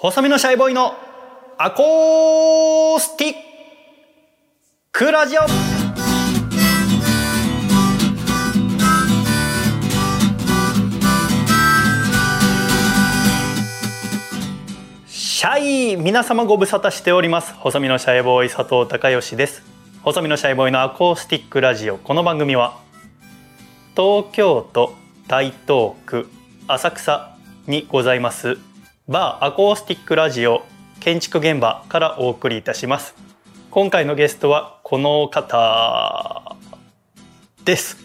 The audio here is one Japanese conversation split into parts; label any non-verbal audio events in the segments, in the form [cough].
細身のシャイボーイのアコースティックラジオ。シャイ皆様ご無沙汰しております。細身のシャイボーイ佐藤孝義です。細身のシャイボーイのアコースティックラジオ。この番組は東京都台東区浅草にございますバーアコースティックラジオ建築現場からお送りいたします。今回のゲストはこの方です。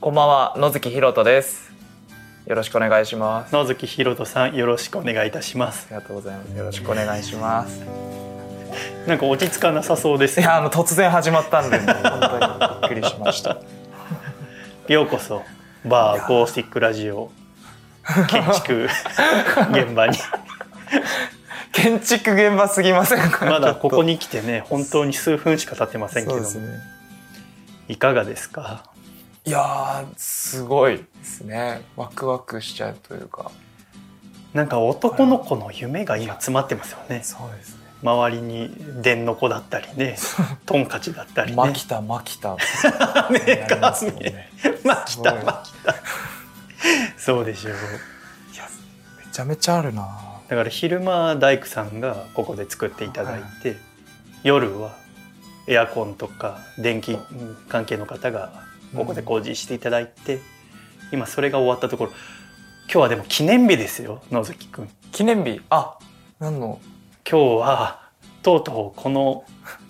こんばんは野月ひろとです。よろしくお願いします。野月ひろとさんよろしくお願いいたします。ありがとうございます。よろしくお願いします。なんか落ち着かなさそうです。いやあの突然始まったんで、ね、本当にびっくりしました。[laughs] ようこそバーアコースティックラジオ建築現場に。建築現場すぎませんか？まだここに来てね本当に数分しか経ってませんけども、ね、いかがですか？いやすごいですね。ワクワクしちゃうというか。なんか男の子の夢が今詰まってますよね。そうですね。周りに伝の子だったりねトンカチだったりね。マキタマキタ。[laughs] ねえかね。マキタマキタ [laughs] そうでしょう。いやめちゃめちゃあるな。だから昼間大工さんがここで作っていただいて、はい、夜はエアコンとか電気関係の方がここで工事していただいて、うん、今それが終わったところ。今日はでも記念日ですよ野月くん記念日？あ何の？今日はとうとうこの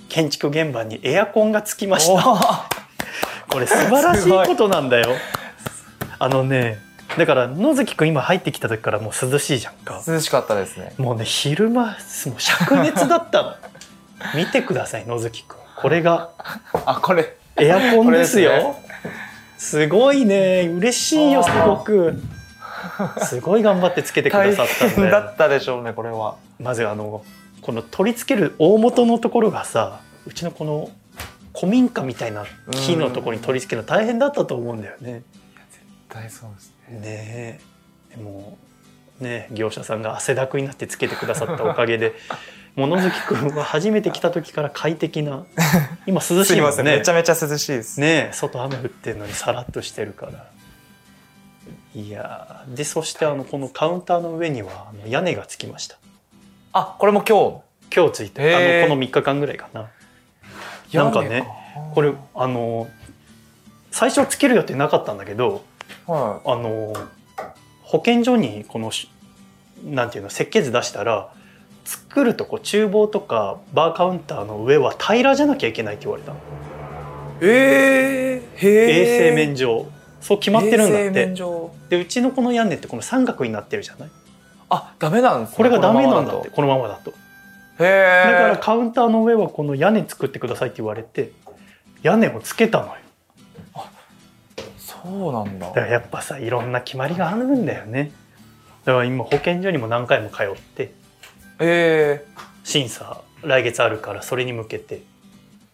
建築現場にエアコンがつきました。これ素晴らしいことなんだよあのねだから野月くん今入ってきた時からもう涼しいじゃんか。涼しかったですね。もうね昼間もう灼熱だったの。[laughs] 見てください野月くん。これが。あこれ。エアコンですよ、ね、すごいね。嬉しいよすごく。すごい頑張ってつけてくださったんだだったでしょうねこれは。まずあのこの取り付ける大元のところがさうちのこの古民家みたいな木のところに取り付けるの大変だったと思うんだよね。対そうですね。ねでもね業者さんが汗だくになってつけてくださったおかげで [laughs] 物好きくんは初めて来た時から快適な [laughs] 今涼しいもんね。めちゃめちゃ涼しいです。ね外雨降ってるのにさらっとしてるから。いやでそしてあのこのカウンターの上にはあの屋根がつきました。あこれも今日？今日ついてあのこの3日間ぐらいかな。なんかねこれあの最初つける予定なかったんだけどはい、あの保健所にこのなんていうの設計図出したら作るとこ厨房とかバーカウンターの上は平らじゃなきゃいけないって言われたの。えー、衛生面上。そう決まってるんだって。でうちのこの屋根ってこの三角になってるじゃない？あダメなんです、ね、これがダメなんだってこのままだと。へだからカウンターの上はこの屋根作ってくださいって言われて屋根をつけたのよそうなんだ。だからやっぱさいろんな決まりがあるんだよね。だから今保健所にも何回も通ってえー、審査来月あるからそれに向けて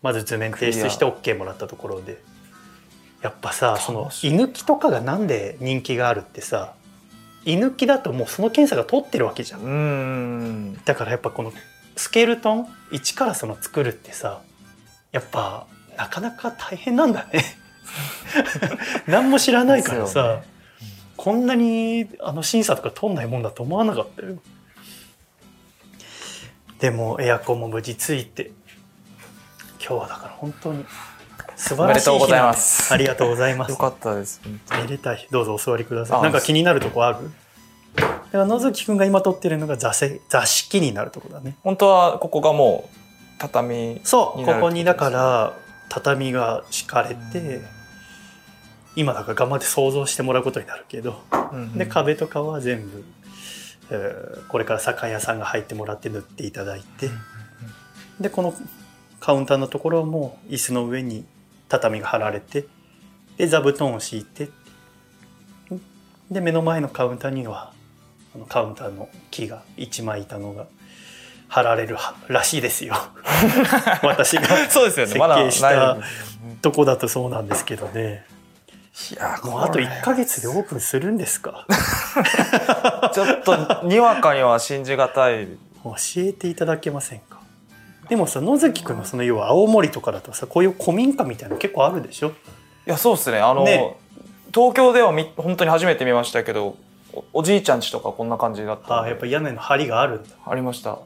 まず図面提出して OK もらったところで。やっぱさその居抜きとかがなんで人気があるってさ居抜きだともうその検査が通ってるわけじゃん。うん。だからやっぱこのスケルトン一からその作るってさやっぱなかなか大変なんだね [laughs] 何も知らないからさ、ね、こんなにあの審査とか通んないもんだと思わなかったよ。でもエアコンも無事ついて。今日はだから本当に素晴らしい日なんです。ありがとうございます。よかったですめでたい。どうぞお座りください。なんか気になるとこある？では野月くんが今撮ってるのが座席座敷になるとこだね。本当はここがもう畳そうここにだから畳が敷かれて、今だから頑張って想像してもらうことになるけど、うんうん、で壁とかは全部、えー、これから酒屋さんが入ってもらって塗っていただいて、うんうんうん、でこのカウンターのところも椅子の上に畳が張られてで座布団を敷いてで目の前のカウンターにはあのカウンターの木が一枚板のが貼られるらしいですよ。[laughs] 私が設計したとこだとそうなんですけどねいやもうあと1ヶ月でオープンするんですか？[laughs] ちょっとにわかには信じがたい。教えていただけませんか？でもさ野崎くんのその要は青森とかだとさこういう古民家みたいなの結構あるでしょ？いやそうですね。あのね。東京ではみ本当に初めて見ましたけどおおじいちゃん家とかこんな感じだったああやっぱ屋根の梁があるんだ。ありました。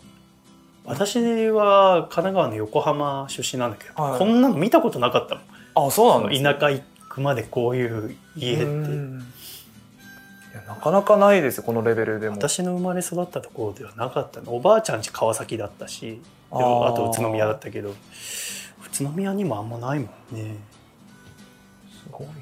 私は神奈川の横浜出身なんだけど、はいこんなの見たことなかったもん。あそうなんですね。田舎行くまでこういう家って。うん。いやなかなかないですよこのレベルでも。私の生まれ育ったところではなかったの。おばあちゃん家川崎だったしであと宇都宮だったけど。宇都宮にもあんまないもんね。すごいな。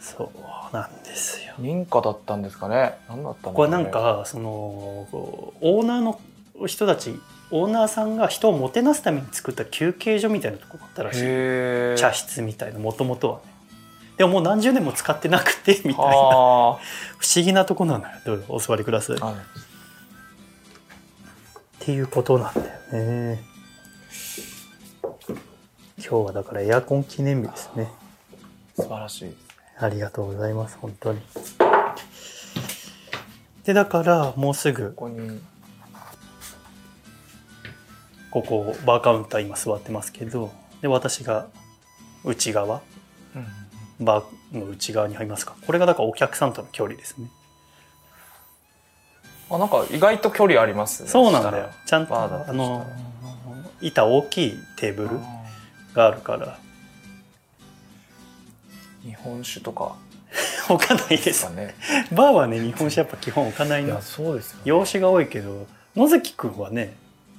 そうなんですよ。認可だったんですかね？何だったんこれなんかそのオーナーの人たちオーナーさんが人をもてなすために作った休憩所みたいなとこだったらしい。茶室みたいなもともとはねでももう何十年も使ってなくてみたいな。あ。不思議なとこなのよどうぞお座りください。っていうことなんだよね。今日はだからエアコン記念日ですね。素晴らしい。ありがとうございます本当に。でだからもうすぐここに。ここバーカウンター今座ってますけどで私が内側バーの内側に入りますか？これがだからお客さんとの距離ですね。あなんか意外と距離ありますね。そうなんだよ。ちゃんとあの板大きいテーブルあがあるから。ー日本酒とか。置かないでですすかね。バーはね日本酒やっぱ基本置かないの。そうですよね。洋酒が多いけど野崎くんはね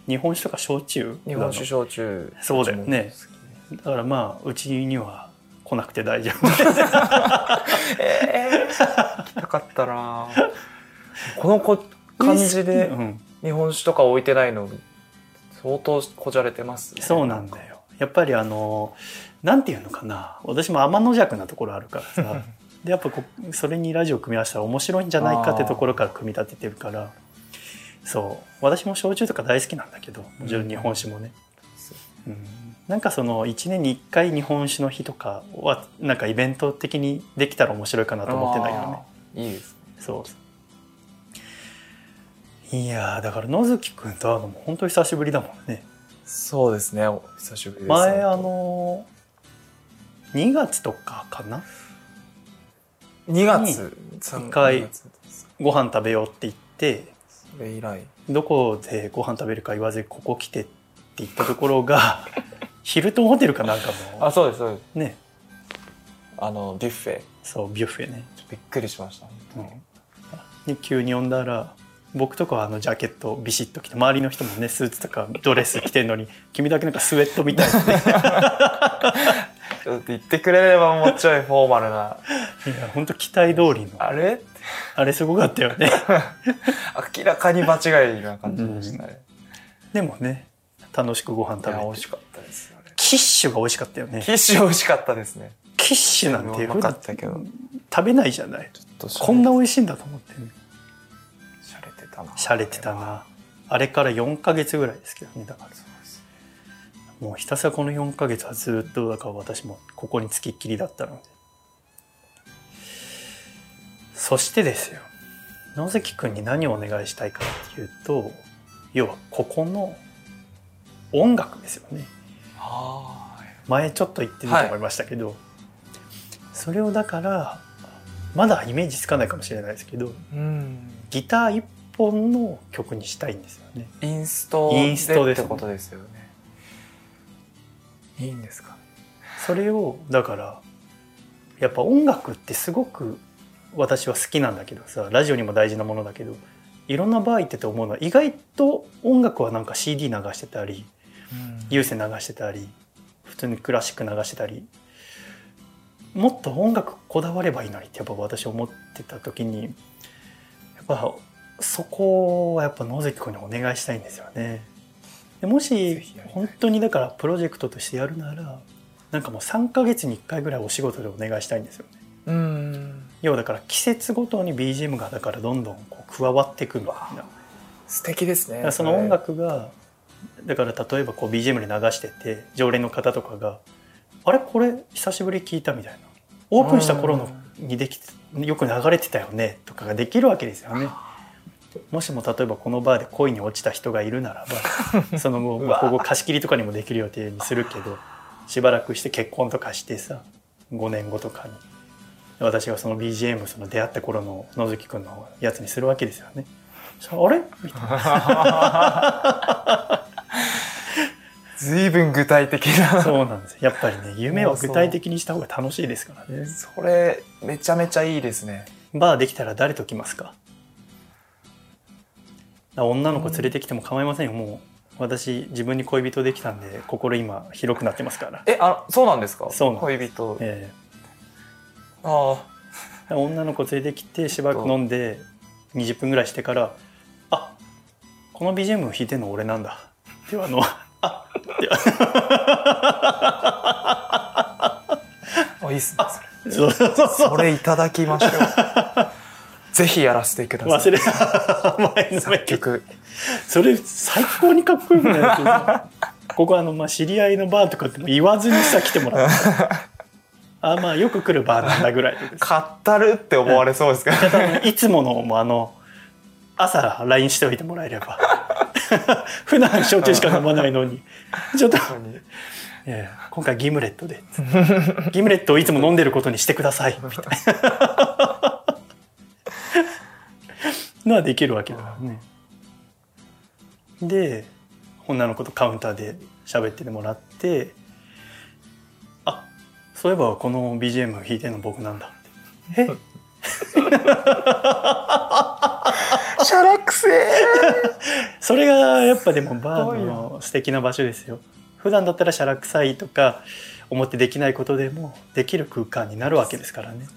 日本酒とか焼酎日本酒な焼酎。そうだよね。だからまあうちには来なくて大丈ええー、来たかったな。このこ夫感じでうん、日本酒とか置いてないの相当こじゃれてますね。そうなんだよ。やっぱりあのなんていうのかな。私も天の弱なところあるからさ。[laughs] でやっぱこうそれにラジオ組み合わせたら面白いんじゃないかってところから組み立ててるから。そう。私も焼酎とか大好きなんだけどもちろん日本酒もね、うん、なんかその1年に1回日本酒の日とかはなんかイベント的にできたら面白いかなと思ってんだけどね。いいですね。そう。いやーだから野月くんと会うのも本当に久しぶりだもんね。そうですね。お久しぶりです前あの2月とかかな？2月。一回3月です。ご飯食べようって言って。それ以来。どこでご飯食べるか言わずにここ来てって言ったところが [laughs] ヒルトンホテルかなんかあのそうですそうです。ね。あのビュッフェ。そうビュッフェね、びっくりしました。うん、で急に呼んだら僕とかはあのジャケットビシッと着て周りの人もねスーツとかドレス着てるのに君だけなんかスウェットみたいなねちょっと言ってくれればもうちょいフォーマルな。いや本当期待通りの。あれ？あれすごかったよね。[laughs] 明らかに場違いな感じでしたね、でもね楽しくご飯食べて。味しかったですキッシュが美味しかったよね。キッシュ美味しかったですね。キッシュなんてうまかったけど。食べないじゃない。こんな美味しいんだと思ってね。しゃれてたな。しゃれてたな。あれから4ヶ月ぐらいですけどね。だからもうひたすらこの4ヶ月はずっとだから私もここにつきっきりだったので。そしてですよ。野関君に何をお願いしたいかっていうと要はここの音楽ですよね。あ前ちょっと言ってると思いましたけど、それをだからまだイメージつかないかもしれないですけどーうん。ギター一本の曲にしたいんですよね。インストインストですってことですよね。いいんですか？それをだからやっぱ音楽ってすごく私は好きなんだけどさラジオにも大事なものだけどいろんな場合ってて思うのは意外と音楽はなんか CD 流してたり有線流してたり普通にクラシック流してたりもっと音楽こだわればいいのにってやっぱ私思ってた時にやっぱそこはやっぱ野関君にお願いしたいんですよね。でもぜし本当にだからプロジェクトとしてやるならなんかもう3ヶ月に1回ぐらいお仕事でお願いしたいんですよね。うん要はだから季節ごとに BGM がだからどんどんこう加わっていくみたいな。素敵ですねその音楽がだから例えばこう BGM で流してて常連の方とかが「あれ？これ？久しぶりに聞いた」みたいなオープンした頃のにできてよく流れてたよね？とかができるわけですよね。もしも例えばこのバーで恋に落ちた人がいるならば [laughs] そのもうここ貸し切りとかにもできる予定にするけどしばらくして結婚とかしてさ5年後とかに私がその BGM その出会った頃の野月くんのやつにするわけですよね。あれ？みたいな。[laughs] 随分具体的な。そうなんです。やっぱりね夢を具体的にした方が楽しいですからね。それめちゃめちゃいいですね。バーできたら誰と来ますか？女の子連れてきても構いませんよもう。私自分に恋人できたんで心今広くなってますから。えあそうなんですか？そうなん恋人。えあえ女の子連れてきてしばらく飲んで20分ぐらいしてから「あこの BGM 弾いてんの俺なんだ」っていうあのあいいっすね。それそれいただきましょう。ぜひやらせてください。忘れた。前の作曲。それ最高にかっこよくないですか？ここあの、まあ、知り合いのバーとかっても言わずにさ来てもらってあまあよく来るバーなんだぐらいでです。買ったるって思われそうですけど、ただいつものもあの朝 LINE しておいてもらえれば [laughs] 普段焼酎しか飲まないのに。[laughs] ちょっと、ええ今回ギムレットでギムレットをいつも飲んでることにしてください。みたいな。のはできるわけだからね。で女の子とカウンターで喋ってもらってあそういえばこの BGM 弾いてるの僕なんだって。え？シャラくせえそれがやっぱでもバーの素敵な場所ですよ。普段だったらしゃらくさいとか思ってできないことでもできる空間になるわけですからね。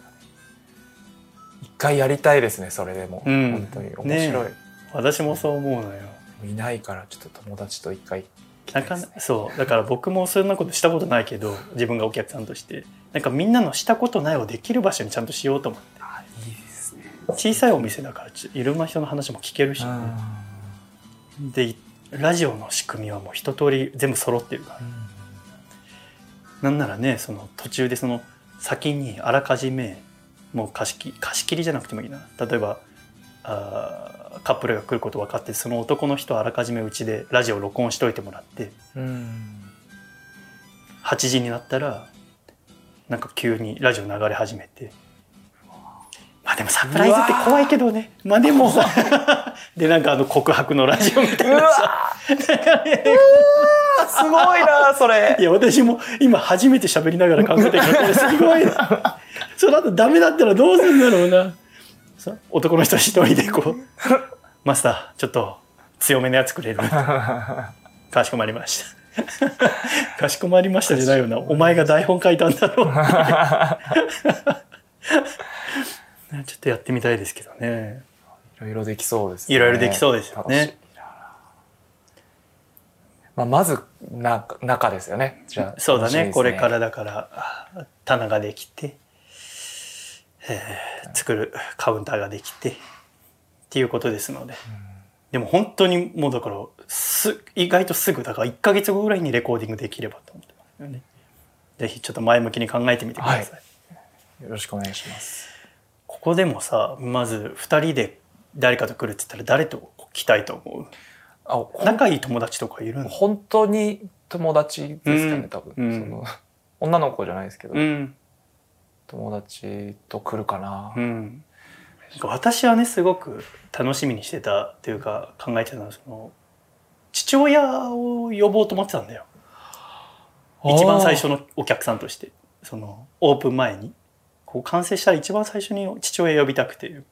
一回やりたいですねそれでも、うん。本当に。面白い、ね私もそう思うのよ。いないからちょっと友達と一回なかなそう。だから僕もそんなことしたことないけど自分がお客さんとして。なんかみんなのしたことないをできる場所にちゃんとしようと思って小さいお店だからちいろんな人の話も聞けるし、ね、でラジオの仕組みはもう一通り全部揃ってるから。なんならねその途中でその先にあらかじめもう貸し切貸し切りじゃなくてもいいな。例えばあーカップルが来ること分かってその男の人はあらかじめうちでラジオ録音しといてもらってうん。8時になったらなんか急にラジオ流れ始めてもサプライズって怖いけどね。まあでも。[laughs] でなんかあの告白のラジオみたいうなわさなんかねすごいなそれ。[laughs] いや私も今初めて喋りながら考えてるからすごいな。[laughs] その後ダメだったらどうするんだろうな。さ男の人一人でこう「マスターちょっと強めのやつくれる?」かしこまりました。かしこまりましたじゃないよな。お前が台本書いたんだろうちょっとやってみたいですけどね。いろいろできそうですね。いろいろできそうですよね。まあ、まずな中ですよね。じゃあそうだね。これからだからあ棚ができて、えー作るカウンターができてっていうことですので、でも本当にもうだからす意外とすぐだから1ヶ月後ぐらいにレコーディングできればと思ってますよね。ぜひちょっと前向きに考えてみてください。はい。よろしくお願いしますここでもさまず2人で誰かと来るって言ったら誰と来たいと思う？あ仲いい友達とかいるの？本当に友達ですかね、うん多分、うん。その女の子じゃないですけど、うん。友達と来るかな、うん、私はねすごく楽しみにしてたというか考えてたのはその父親を呼ぼうと思ってたんだよ。一番最初のお客さんとして。そのオープン前にこう完成したら一番最初に父親呼びたくて。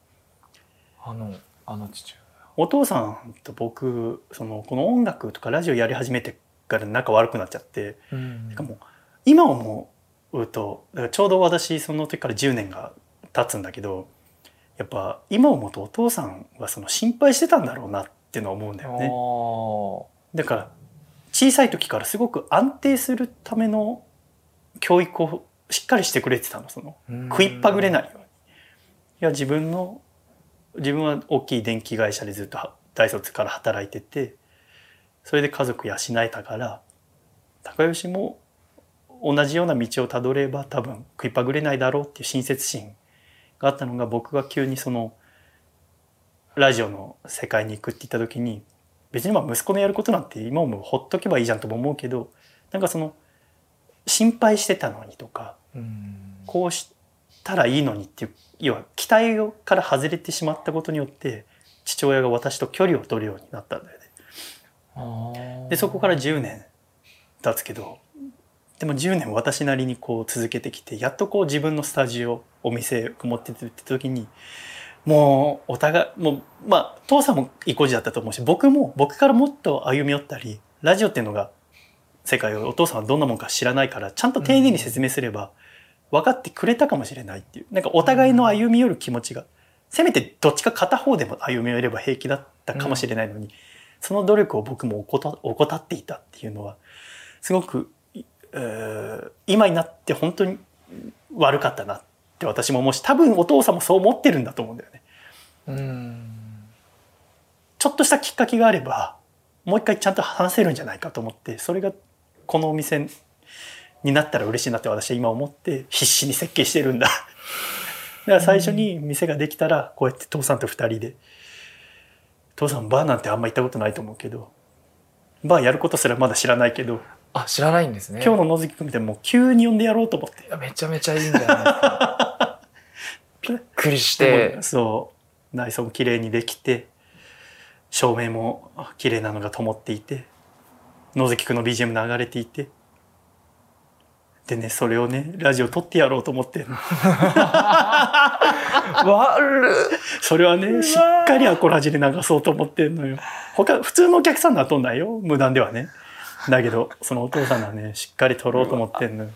あのあの父お父さんと僕そのこの音楽とかラジオやり始めてから仲悪くなっちゃって。親、うん。しかも今思うとだからちょうど私その時から10年が経つんだけどやっぱ今思うとお父さんはその心配してたんだろうなっていうのは思うんだよね。だから小さい時からすごく安定するための教育をしっかりしてくれてたのその食いっぱぐれないように。いや自分の自分は大きい電気会社でずっと大卒から働いててそれで家族養えたから高吉も同じような道をたどれば多分食いっぱぐれないだろうっていう親切心があったのが僕が急にそのラジオの世界に行くって言った時に別にまあ息子のやることなんて今もほっとけばいいじゃんとも思うけどなんかその心配してたのにとかうんこうしたらいいのにっていう要は期待から外れてしまったことによって父親が私と距離を取るようになったんだよね。でそこから10年経つけどでも10年私なりにこう続けてきてやっとこう自分のスタジオお店を持ってってって時にもうお互いもうまあ父さんも意固地だったと思うし僕も僕からもっと歩み寄ったりラジオっていうのが世界をお父さんはどんなもんか知らないからちゃんと丁寧に説明すれば分かってくれたかもしれないっていうなんかお互いの歩み寄る気持ちがせめてどっちか片方でも歩み寄れば平気だったかもしれないのに、その努力を僕も怠怠っていたっていうのはすごく、いえー今になって本当に悪かったなって私も思うし多分お父さんもそう思ってるんだと思うんだよね。うんちょっとしたきっかけがあればもう一回ちゃんと話せるんじゃないかと思ってそれがこのお店になったら嬉しいなって私は今思って必死に設計してるんだ。[laughs] だから最初に店ができたらこうやって父さんと二人で父さんバーなんてあんま行ったことないと思うけどバーやることすらまだ知らないけどあ知らないんですね。今日の野月君みたいにもう急に呼んでやろうと思って。めちゃめちゃいいんじゃないですか。[laughs] びっくりして。そう内装も綺麗にできて照明も綺麗なのが灯っていて野月くんの BGM 流れていて。でねそれをねラジオ撮ってやろうと思って。[laughs] 悪っ。それはねしっかりアコラジで流そうと思ってんのよ。他普通のお客さんなっとんないよ。無断ではね。だけどそのお父さんがねしっかり撮ろうと思ってんのよ。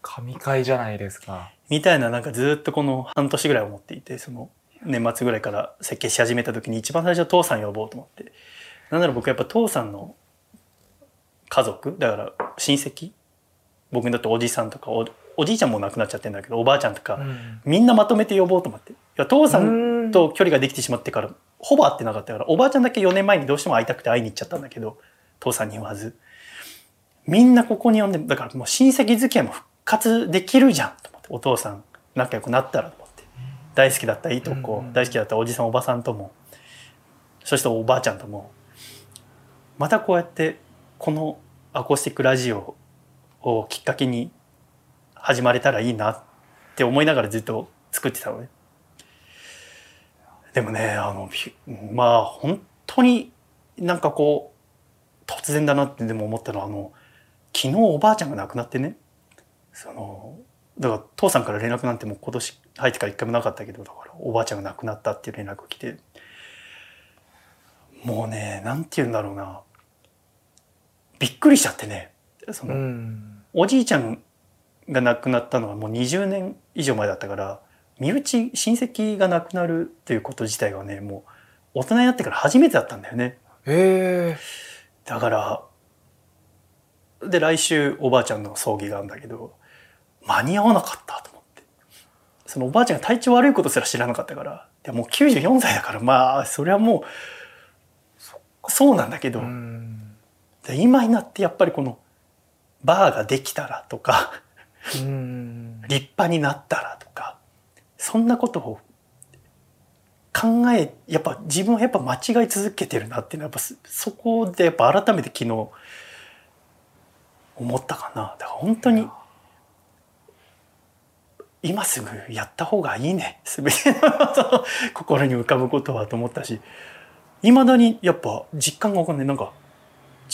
神回じゃないですか。みたいななんかずっとこの半年ぐらい思っていてその年末ぐらいから設計し始めた時に一番最初は父さん呼ぼうと思って。なんなら僕やっぱ父さんの家族？だから親戚？僕にとっておじさんとかおおじいちゃんも亡くなっちゃってんだけどおばあちゃんとか、うん。みんなまとめて呼ぼうと思って。いや父さんと距離ができてしまってからほぼ会ってなかったからおばあちゃんだけ4年前にどうしても会いたくて会いに行っちゃったんだけど父さんに言わず。みんなここに呼んでだからもう親戚付き合いも復活できるじゃんと思ってお父さん仲良くなったらと思って。大好きだったいとこ、うん。大好きだったおじさんおばさんとも。そしておばあちゃんとも。またこうやってこのアコースティックラジオをきっかけに始まれたらいいなって思いながらずっと作ってたのね。でもねあのまあ本当になんかこう突然だなってでも思ったのはあの昨日おばあちゃんが亡くなってね。そのだから父さんから連絡なんてもう今年入ってから一回もなかったけどだからおばあちゃんが亡くなったっていう連絡が来て。もうねなんて言うんだろうな。びっくりしちゃってね。その、うん。おじいちゃんが亡くなったのはもう20年以上前だったから身内親戚が亡くなるということ自体はねもう大人になってから初めてだったんだよね。だからで来週おばあちゃんの葬儀があるんだけど間に合わなかったと思って。そのおばあちゃんが体調悪いことすら知らなかったからでもう94歳だからまあそれはもうそうなんだけど、うんで今になってやっぱりこのバーができたらとかうん。立派になったらとかそんなことを考えやっぱ自分はやっぱ間違い続けてるなっていうのはやっぱそそこでやっぱ改めて昨日思ったかな。だから本当に今すぐやった方がいいね。全ての心に浮かぶことはと思ったしいまだにやっぱ実感がわかんない。なんか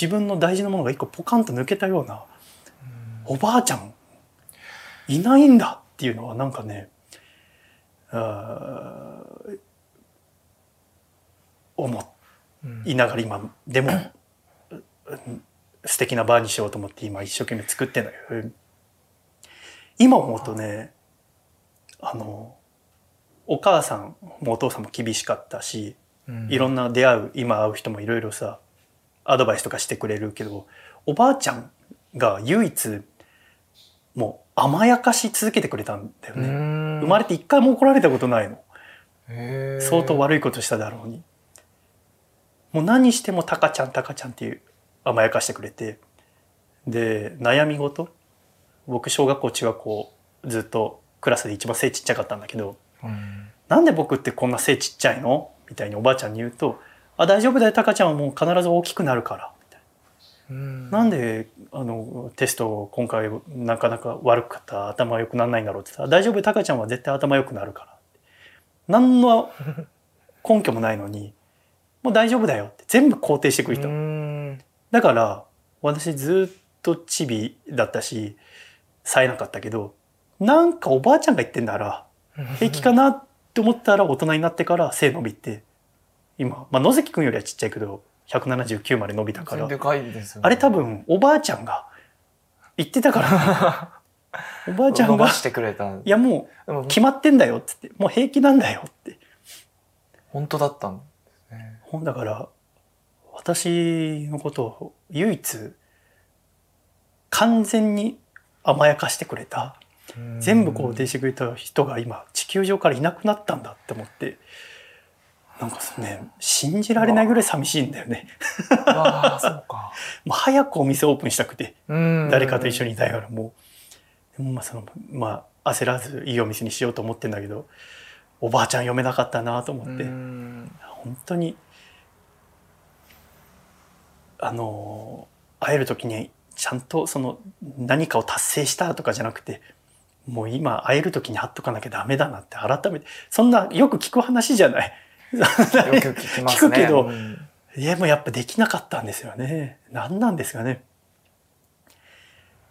自分の大事なものが一個ポカンと抜けたようなおばあちゃんいないんだっていうのはなんかね思うんいながら今でもうん素敵なバーにしようと思って今一生懸命作ってんだけど今思うとねあのお母さんもお父さんも厳しかったしうん。いろんな出会う今会う人もいろいろさアドバイスとかしてくれるけどおばあちゃんが唯一もう甘やかし続けてくれたんだよね。生生まれて一回も怒られたことないの。相当悪いことしただろうに。もう何してもタカちゃんタカちゃんっていう甘やかしてくれて。で、悩み事？僕小学校中学校ずっとクラスで一番背ちっちゃかったんだけど、うんなんで僕ってこんな背ちっちゃいの？みたいにおばあちゃんに言うと「あ大丈夫だよタカちゃんはもう必ず大きくなるから」みたいうんな。なんであのテスト今回なかなか悪かった頭良くならないんだろうって言ったら「大丈夫タカちゃんは絶対頭良くなるから」何の根拠もないのに「もう大丈夫だよ」って全部肯定してくる人。うんだから私ずっとチビだったし冴えなかったけどなんかおばあちゃんが言ってんなら [laughs] 平気かなって思ったら大人になってから背伸びて今、まあ、野関君よりはちっちゃいけど179まで伸びたから全然でかいですよね。あれ多分おばあちゃんが言ってたから [laughs] おばあちゃんが伸ばしてくれた。いやもう決まってんだよっつってもう平気なんだよって本当だったんですね。だから私のことを唯一完全に甘やかしてくれた全部肯定してくれた人が今地球上からいなくなったんだって思ってなんかね信じられないぐらい寂しいんだよね。ああ、そうか。[laughs] もう早くお店オープンしたくてうん。誰かと一緒にいたいからもう。でもまあそのまあ焦らずいいお店にしようと思ってんだけどおばあちゃん読めなかったなと思って。うん。本当にあの会える時にちゃんとその何かを達成したとかじゃなくてもう今会える時に会っとかなきゃダメだなって改めてそんなよく聞く話じゃない。よく聞きますね。聞くけどうんいやもうやっぱできなかったんですよね。何なんですかね。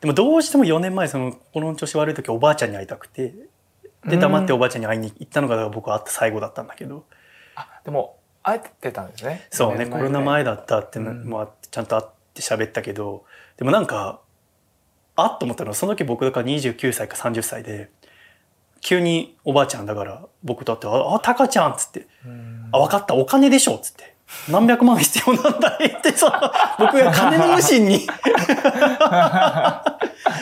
でもどうしても4年前その心の調子悪い時おばあちゃんに会いたくてで黙っておばあちゃんに会いに行ったのが僕は会った最後だったんだけどあ、でも、会えてたんですね。そうねコロナ前だったってのうんもあちゃんと会って喋ったけどでもなんかあっと思ったのはその時僕だから29歳か30歳で急におばあちゃんだから僕と会って「ああタカちゃん」っつって。うん「あ分かった。お金でしょ」っつって「何百万必要なんだい」ってその僕が金の無心に。[laughs]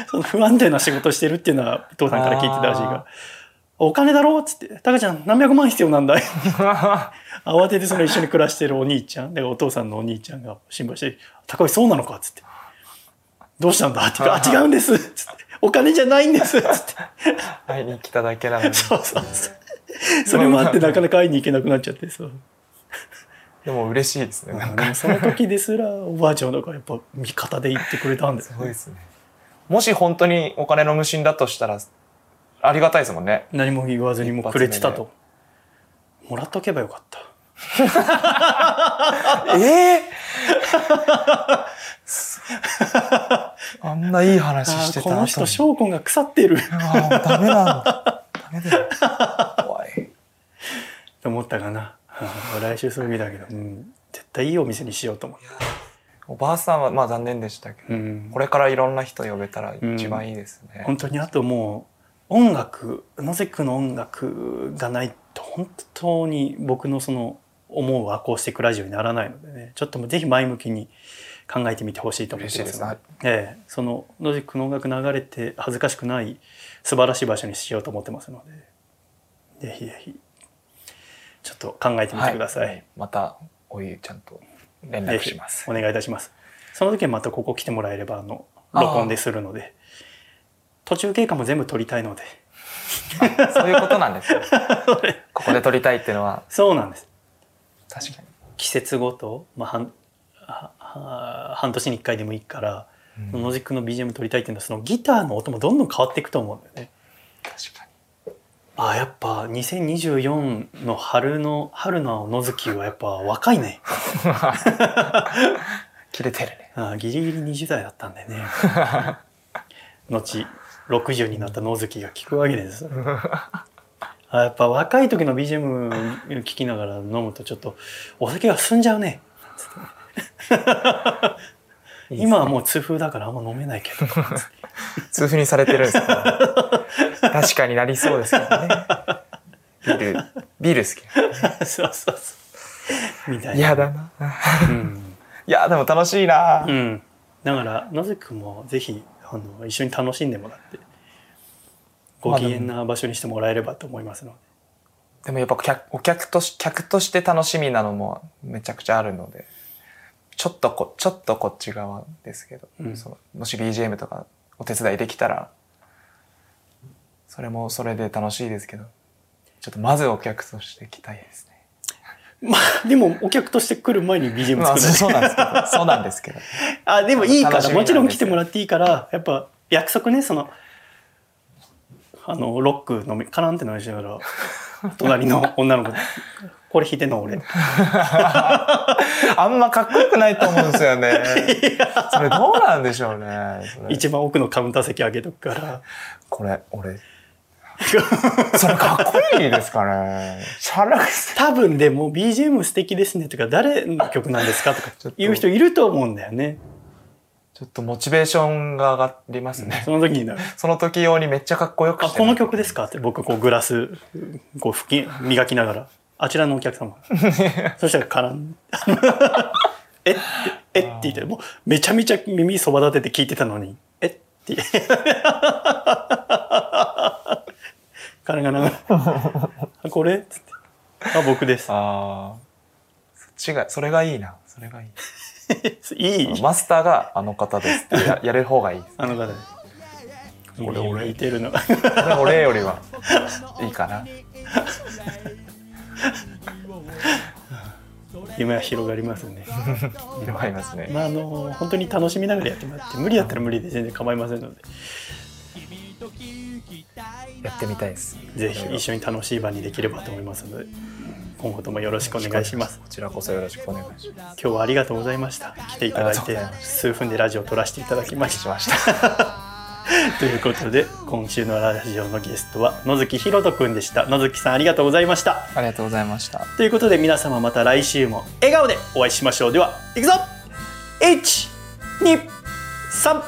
その不安定な仕事してるっていうのはお父さんから聞いてたらしいが「お金だろ?」っつって「タカちゃん何百万必要なんだい」[laughs] 慌ててその一緒に暮らしてるお兄ちゃんだからお父さんのお兄ちゃんが心配して「高橋そうなのか?」っつって「どうしたんだ?」って言うから「あ違うんです」っつって「お金じゃないんです」っつって会いに来ただけなのに。そうそうそうそれもあってなかなか会いに行けなくなっちゃってそうでも嬉しいですね。なんかその時ですらおばあちゃんだからやっぱ味方で言ってくれたんですよねすごいですね。もし本当にお金の無心だとしたら、ありがたいですもんね。何も言わずにもうくれてたともらっとけばよかった [laughs] ええ [laughs] あんないい話あしてたこの人証拠が腐ってるああ、ダメなんだ。ダメだよ。怖い。と思ったかな来週葬儀だけど、うん、絶対いいお店にしようと思って、おばあさんはまあ残念でしたけど、うん、これからいろんな人呼べたら一番いいですね。本当にあともう音楽野関の音楽がないと本当に僕のその思うアコースティックラジオにならないのでね。ちょっともうぜひ前向きに考えてみてほしいと思ってますね。ええ、その野関の音楽流れて恥ずかしくない素晴らしい場所にしようと思ってますので。ぜひぜひちょっと考えてみてください、はい。また、おいちゃんと連絡します。お。願いいたします。その時はまたここ来てもらえればあの録音でするので。途中経過も全部撮りたいので。そういうことなんです [laughs] よ。ここで撮りたいっていうのは、そうなんです確かに。季節ごと、まあ、半半年に1回でもいいから、うん野宿の BGM 撮りたいっていうのはそのギターの音もどんどん変わっていくと思うんだよね確かあーやっぱ2024の春の春の野月はやっぱ若いねに。[laughs] 切れてるね。あーギリギリ20代だったんだよね [laughs] 後60になった野月が聞くわけです [laughs] やっぱ若い時の BGM 聞きながら飲むとちょっとお酒が進んじゃうね。今はもう痛風だからあんま飲めないけど。痛風にされてるんですか、確かになりそうですけどね。ビール、ビール好き。そうそうそう。みたいな。嫌だな。うん、いや、でも楽しいな。う。ん、だから野関君もぜひあの一緒に楽しんでもらってご機嫌な場所にしてもらえればと思いますので、でもやっぱ客お客とし、客として楽しみなのもめちゃくちゃあるので、ちょっとこ、ちょっとこっち側ですけど、うんそのもし BGM とかお手伝いできたら、それもそれで楽しいですけど、ちょっとまずお客として来たいですね。まあでもお客として来る前に BGM まあ、作らないそうなんですけど、そうなんですけど。[laughs] あでもいいからもちろん来てもらっていいからやっぱ約束ねそのあのロック飲みカランって飲みしながら隣の女の子これ弾いてんの俺あんまかっこよくないと思うんですよね。それどうなんでしょうね。一番奥のカウンター席上げとくからこれ、俺。それかっこいいですかね。多分でも BGM 素敵ですねとか誰の曲なんですかとか言う人いると思うんだよねちょっとモチベーションが上がりますね。その時にな [laughs] その時用にめっちゃかっこよくあ、してこの曲ですかって僕こうグラス、こう拭き、磨きながら、あちらのお客様。[laughs] そしたら絡ん、[laughs] えって、えって言って、もうめちゃめちゃ耳そば立てて聞いてたのに、えって。彼がながこれ？っつって。あ、僕です。ああ。そっちが、それがいいな。それがいい。[laughs] いいマスターがあの方ですって [laughs] ややれる方がいい。あの方です。俺、俺、いてるの。これ俺よりはいいかな。[laughs] 夢は広がりますね。広がりますね。まあ、あの、本当に楽しみながらやってもらって、無理だったら無理で全然構いませんので。やってみたいです。ぜひ一緒に楽しい場にできればと思いますので今後ともよろしくお願いしますこちらこそよろしくお願いします。今日はありがとうございました来ていただいて数分でラジオを撮らせていただきました。た [laughs] ということで今週のラジオのゲストは野月ひろとくんでした野月さんありがとうございましたありがとうございました。ということで皆様また来週も笑顔でお会いしましょうではいくぞ123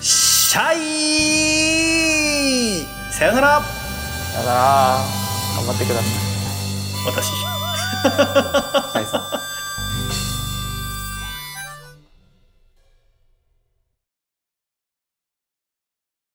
シャイさよならさよなら。頑張ってください。私はい。